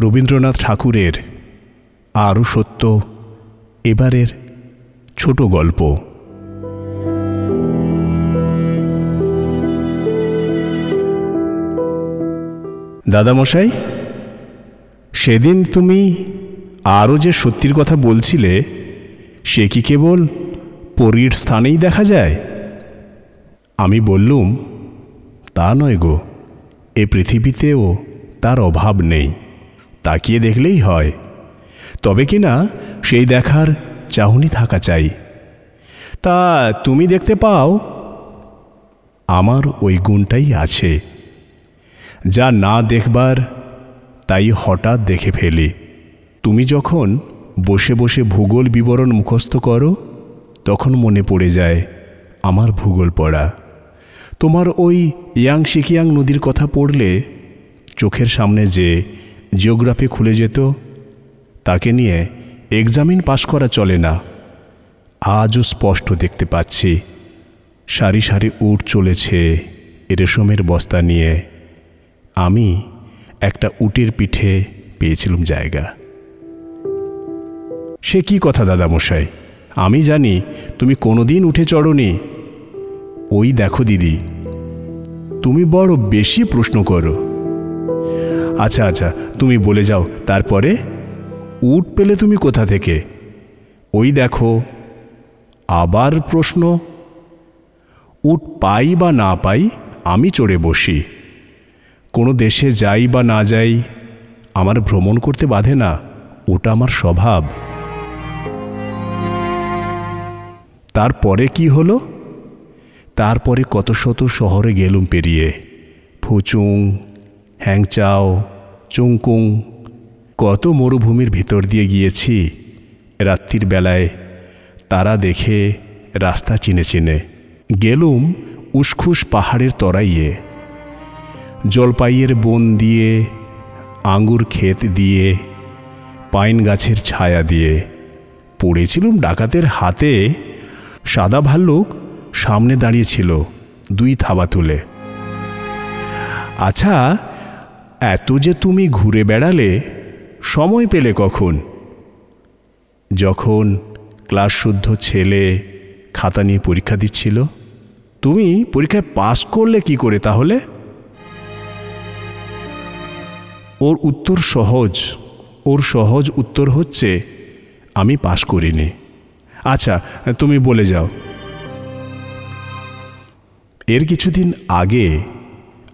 রবীন্দ্রনাথ ঠাকুরের আরও সত্য এবারের ছোট গল্প। দাদামশাই, সেদিন তুমি আরও যে সত্যির কথা বলছিলে, সে কি কেবল পরীর স্থানেই দেখা যায়? আমি বললুম, তা নয় গো, এ পৃথিবীতেও তার অভাব নেই। তাকিয়ে দেখলেই হয়। তবে কি না, সেই দেখার চাহনি থাকা চাই। তা তুমি দেখতে পাও, আমার ওই গুণটাই আছে। যা না দেখবার, তাই হঠাৎ দেখে ফেলি। তুমি যখন বসে বসে ভূগোল বিবরণ মুখস্থ করো, তখন মনে পড়ে যায়, আমার ভূগোল পড়া। তোমার ওই ইয়াং শিকিয়াং নদীর কথা পড়লে চোখের সামনে যে জিওগ্রাফি খুলে যেত, তাকে নিয়ে এক্সামিন পাশ করা চলে না। আজও স্পষ্ট দেখতে পাচ্ছি, সারি সারি উট চলেছে রেশমের বস্তা নিয়ে। আমি একটা উটের পিঠে পেয়েছিলাম জায়গা। সে কি কথা, দাদামশাই? আমি জানি তুমি কোনোদিন উঠে চড়নি। ওই দেখো দিদি, তুমি বড় বেশি প্রশ্ন করো। আচ্ছা আচ্ছা তুমি বলে যাও, তারপরে? উট পেলে তুমি কোথা থেকে? ওই দেখো, আবার প্রশ্ন। উট পাই বা না পাই, আমি চড়ে বসি। কোনো দেশে যাই বা না যাই, আমার ভ্রমণ করতে বাধে না, ওটা আমার স্বভাব। তারপরে কি হলো? তারপরে কত শত শহরে গেলুম পেরিয়ে, ফুচুং হ্যাংচাও, চুংকুং, কত মরুভূমির ভিতর দিয়ে গিয়েছি। রাত্রির বেলায় তারা দেখে রাস্তা চিনে চিনে। গেলুম উসখুস পাহাড়ের তরাইয়ে। জলপাইয়ের বন দিয়ে, আঙ্গুর ক্ষেত দিয়ে, পাইন গাছের ছায়া দিয়ে। পড়েছিলুম ডাকাতের হাতে। সাদা ভাল্লুক সামনে দাঁড়িয়েছিল দুই থাবা তুলে। আচ্ছা এত যে তুমি ঘুরে বেড়ালে, সময় পেলে কখন? যখন ক্লাস শুদ্ধ ছেলে খাতা নিয়ে পরীক্ষা দিচ্ছিল, তুমি পরীক্ষায় পাশ করলে কি করে তাহলে? ওর উত্তর সহজ, ওর সহজ উত্তর হচ্ছে, আমি পাশ করিনি। আচ্ছা তুমি বলে যাও। এর কিছুদিন আগে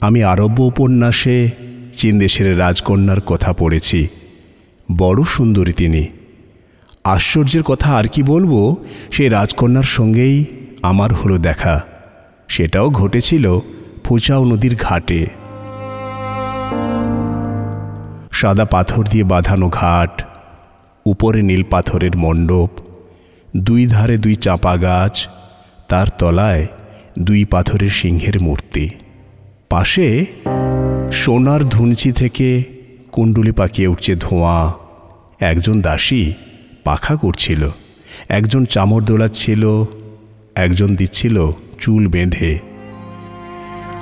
আমি আরব্য উপন্যাসে চীন দেশের রাজকন্যার কথা পড়েছি। বড় সুন্দরী তিনি। আশ্চর্যের কথা আর কি বলব সেই রাজকন্যার সঙ্গেই আমার হলো দেখা। সেটাও ঘটেছিল ফুচাও নদীর ঘাটে। সাদা পাথর দিয়ে বাঁধানো ঘাট, উপরে নীল পাথরের মণ্ডপ, দুই ধারে দুই চাপা গাছ, তার তলায় দুই পাথরের সিংহের মূর্তি। পাশে সোনার ধুনচি থেকে কুণ্ডুলি পাকিয়ে উঠছে ধোঁয়া। একজন দাসী পাখা করছিল, একজন চামর দোলাচ্ছিল, একজন দিচ্ছিল চুল বেঁধে।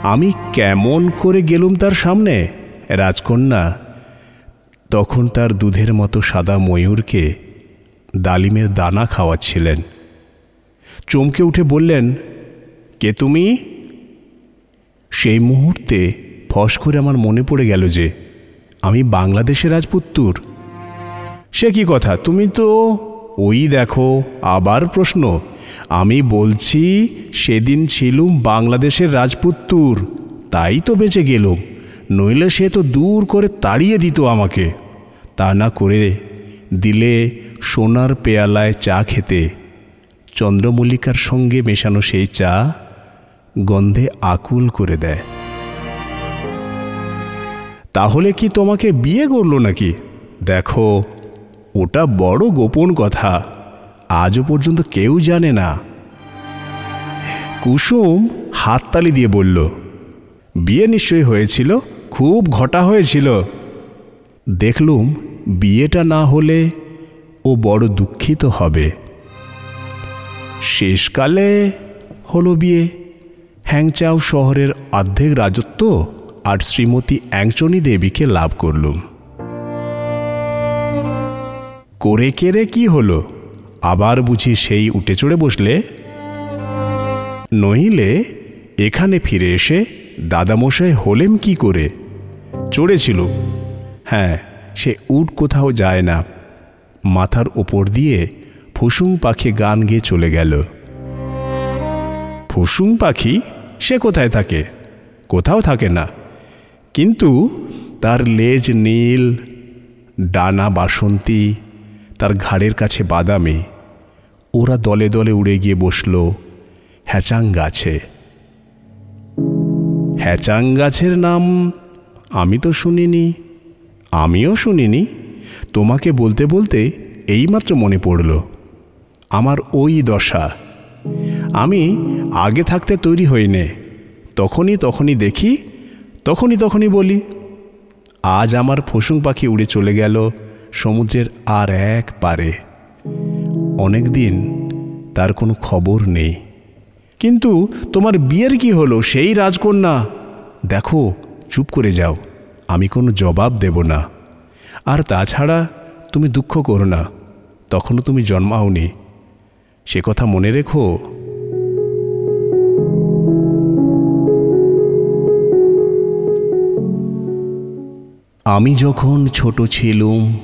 আমি কেমন করে গেলুম তার সামনে? রাজকন্যা তখন তার দুধের মতো সাদা ময়ূরকে ডালিমের দানা খাওয়াচ্ছিলেন। চমকে উঠে বললেন, কে তুমি? সেই মুহূর্তে ফস করে আমার মনে পড়ে গেল যে আমি বাংলাদেশের রাজপুত্তুর। সে কি কথা? তুমি তো ওই দেখো, আবার প্রশ্ন। আমি বলছি, সেদিন ছিলুম বাংলাদেশের রাজপুত্তুর। তাই তো বেঁচে গেলুম। নইলে সে তো দূর করে তাড়িয়ে দিত আমাকে। তা না করে দিলে সোনার পেয়ালায় চা খেতে। চন্দ্রমল্লিকার সঙ্গে মেশানো সেই চা গন্ধে আকুল করে দেয়। তাহলে কি তোমাকে বিয়ে করল নাকি? দেখো, ওটা বড় গোপন কথা। আজও পর্যন্ত কেউ জানে না। কুসুম হাততালি দিয়ে বলল, বিয়ে নিশ্চয়ই হয়েছিল, খুব ঘটা হয়েছিল। দেখলুম, বিয়েটা না হলে ও বড় দুঃখিত হবে। শেষকালে হলো বিয়ে। হ্যাংচাও শহরের অর্ধেক রাজত্ব আর শ্রীমতী অ্যাংচনি দেবীকে লাভ করলুম। করে কেড়ে কি হলো? আবার বুঝি সেই উঠে চড়ে বসলে? নইলে এখানে ফিরে এসে দাদামশাই হলেম কি করে? চড়েছিল। হ্যাঁ সে উট কোথাও যায় না। মাথার ওপর দিয়ে ফুসুং পাখি গান গেয়ে চলে গেল। ফুসুং পাখি? সে কোথায় থাকে? কোথাও থাকে না। কিন্তু তার লেজ নীল, ডানা বাসন্তী, তার ঘাড়ের কাছে বাদামি। ওরা দলে দলে উড়ে গিয়ে বসল হ্যাচাং গাছে। হ্যাচাং গাছের নাম আমি তো শুনিনি, আমিও শুনিনি। তোমাকে বলতে বলতে এইমাত্র মনে পড়ল, আমার ওই দশা। আমি আগে থাকতে তৈরি হইনে, তখনই তখনই দেখি তখনই তখনই বলি, আজ আমার ফসুং পাখি উড়ে চলে গেল সমুদ্রের আর এক পারে। অনেক দিন তার কোনো খবর নেই। কিন্তু তোমার বিয়ের কি হলো সেই রাজকন্যা? দেখো, চুপ করে যাও, আমি কোনো জবাব দেব না। আর তাছাড়া তুমি দুঃখ করো না, তখনও তুমি জন্মাওনি। সে কথা মনে রেখো আমি যখন ছোট ছিলুম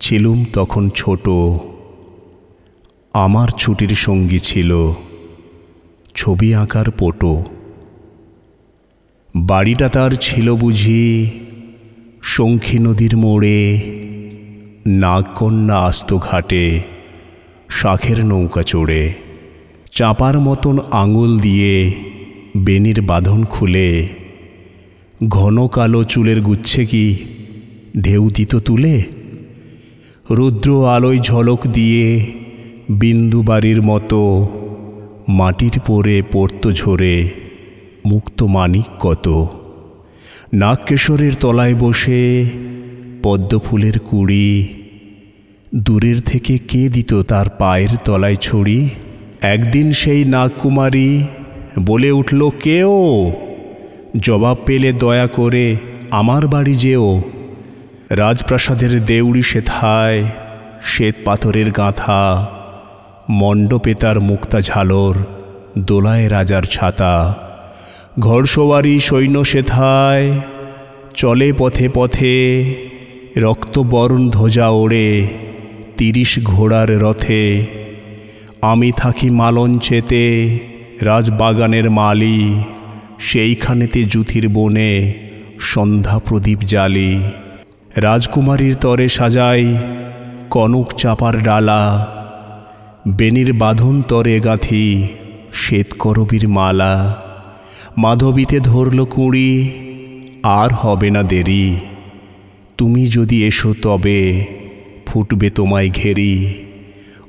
ছিলুম তখন ছোট। আমার ছুটির সঙ্গী ছিল ছবি আঁকার পটো। বাড়িটা তার ছিল বুঝি শঙ্খী নদীর মোড়ে, নাগকন্যা আস্ত ঘাটে, শাখের নৌকা চড়ে। চাপার মতন আঙুল দিয়ে বেনির বাঁধন খুলে ঘন কালো চুলের গুচ্ছে কি? ঢেউ দিত তুলে? রুদ্র আলোয় ঝলক দিয়ে বিন্দু বাড়ির মতো মাটির পরে পড়ত ঝরে মুক্ত মানিক কত? নাগকেশরের তলায় বসে পদ্ম ফুলের কুড়ি, দূরের থেকে কে দিত তার পায়ের তলায় ছড়ি? একদিন সেই নাগকুমারী বলে উঠল কেও জবাব পেলে দয়া করে আমার বাড়ি যেও। রাজপ্রাসাদের দেউড়ি সেথায় শ্বেত পাথরের গাঁথা, মণ্ডপে তার মুক্তা ঝালর দোলায় রাজার ছাতা। ঘরসোয়ারি সৈন্য সেথায় চলে পথে পথে রক্তবরণ ধ্বজা ওড়ে তিরিশ ঘোড়ার রথে। আমি থাকি মালঞ্চেতে, রাজবাগানের মালি সেইখানেতে জুথির বনে সন্ধ্যা প্রদীপ জালি রাজকুমারীর তরে সাজাই কনক চাপার ডালা। বেনির বাঁধন তরে গাঁথি শ্বেতকরবীর মালা। মাধবীতে ধরল কুঁড়ি, আর হবে না দেরি। তুমি যদি এসো তবে ফুটবে তোমায় ঘেরি।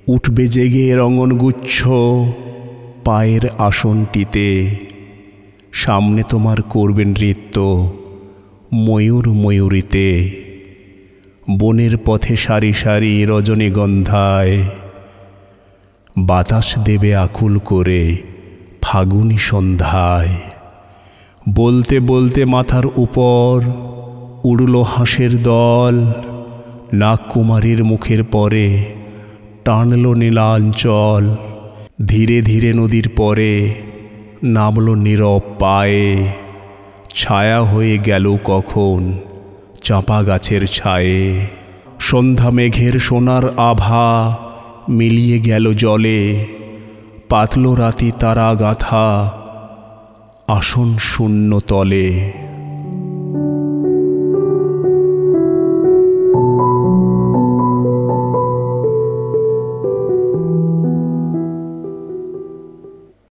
উঠবে জেগে রঙন গুচ্ছ পায়ের আসনটিতে। সামনে তোমার করবেন নৃত্য ময়ূর ময়ূরীতে। বনের পথে সারি সারি রজনীগন্ধায় বাতাস দেবে আকুল করে ফাগুনি সন্ধ্যায়। বলতে বলতে মাথার উপর উড়ল হাঁসের দল। নাগকুমারীর মুখের পরে টানল নীলাঞ্চল। ধীরে ধীরে নদীর পরে নামল নীরব পায়ে। ছায়া হয়ে গেল কখন? চাঁপা গাছের ছায়ে। সন্ধ্যা মেঘের সোনার আভা মিলিয়ে গেল জলে। পাতল রাতি তারা গাথা আসন শূন্য তলে।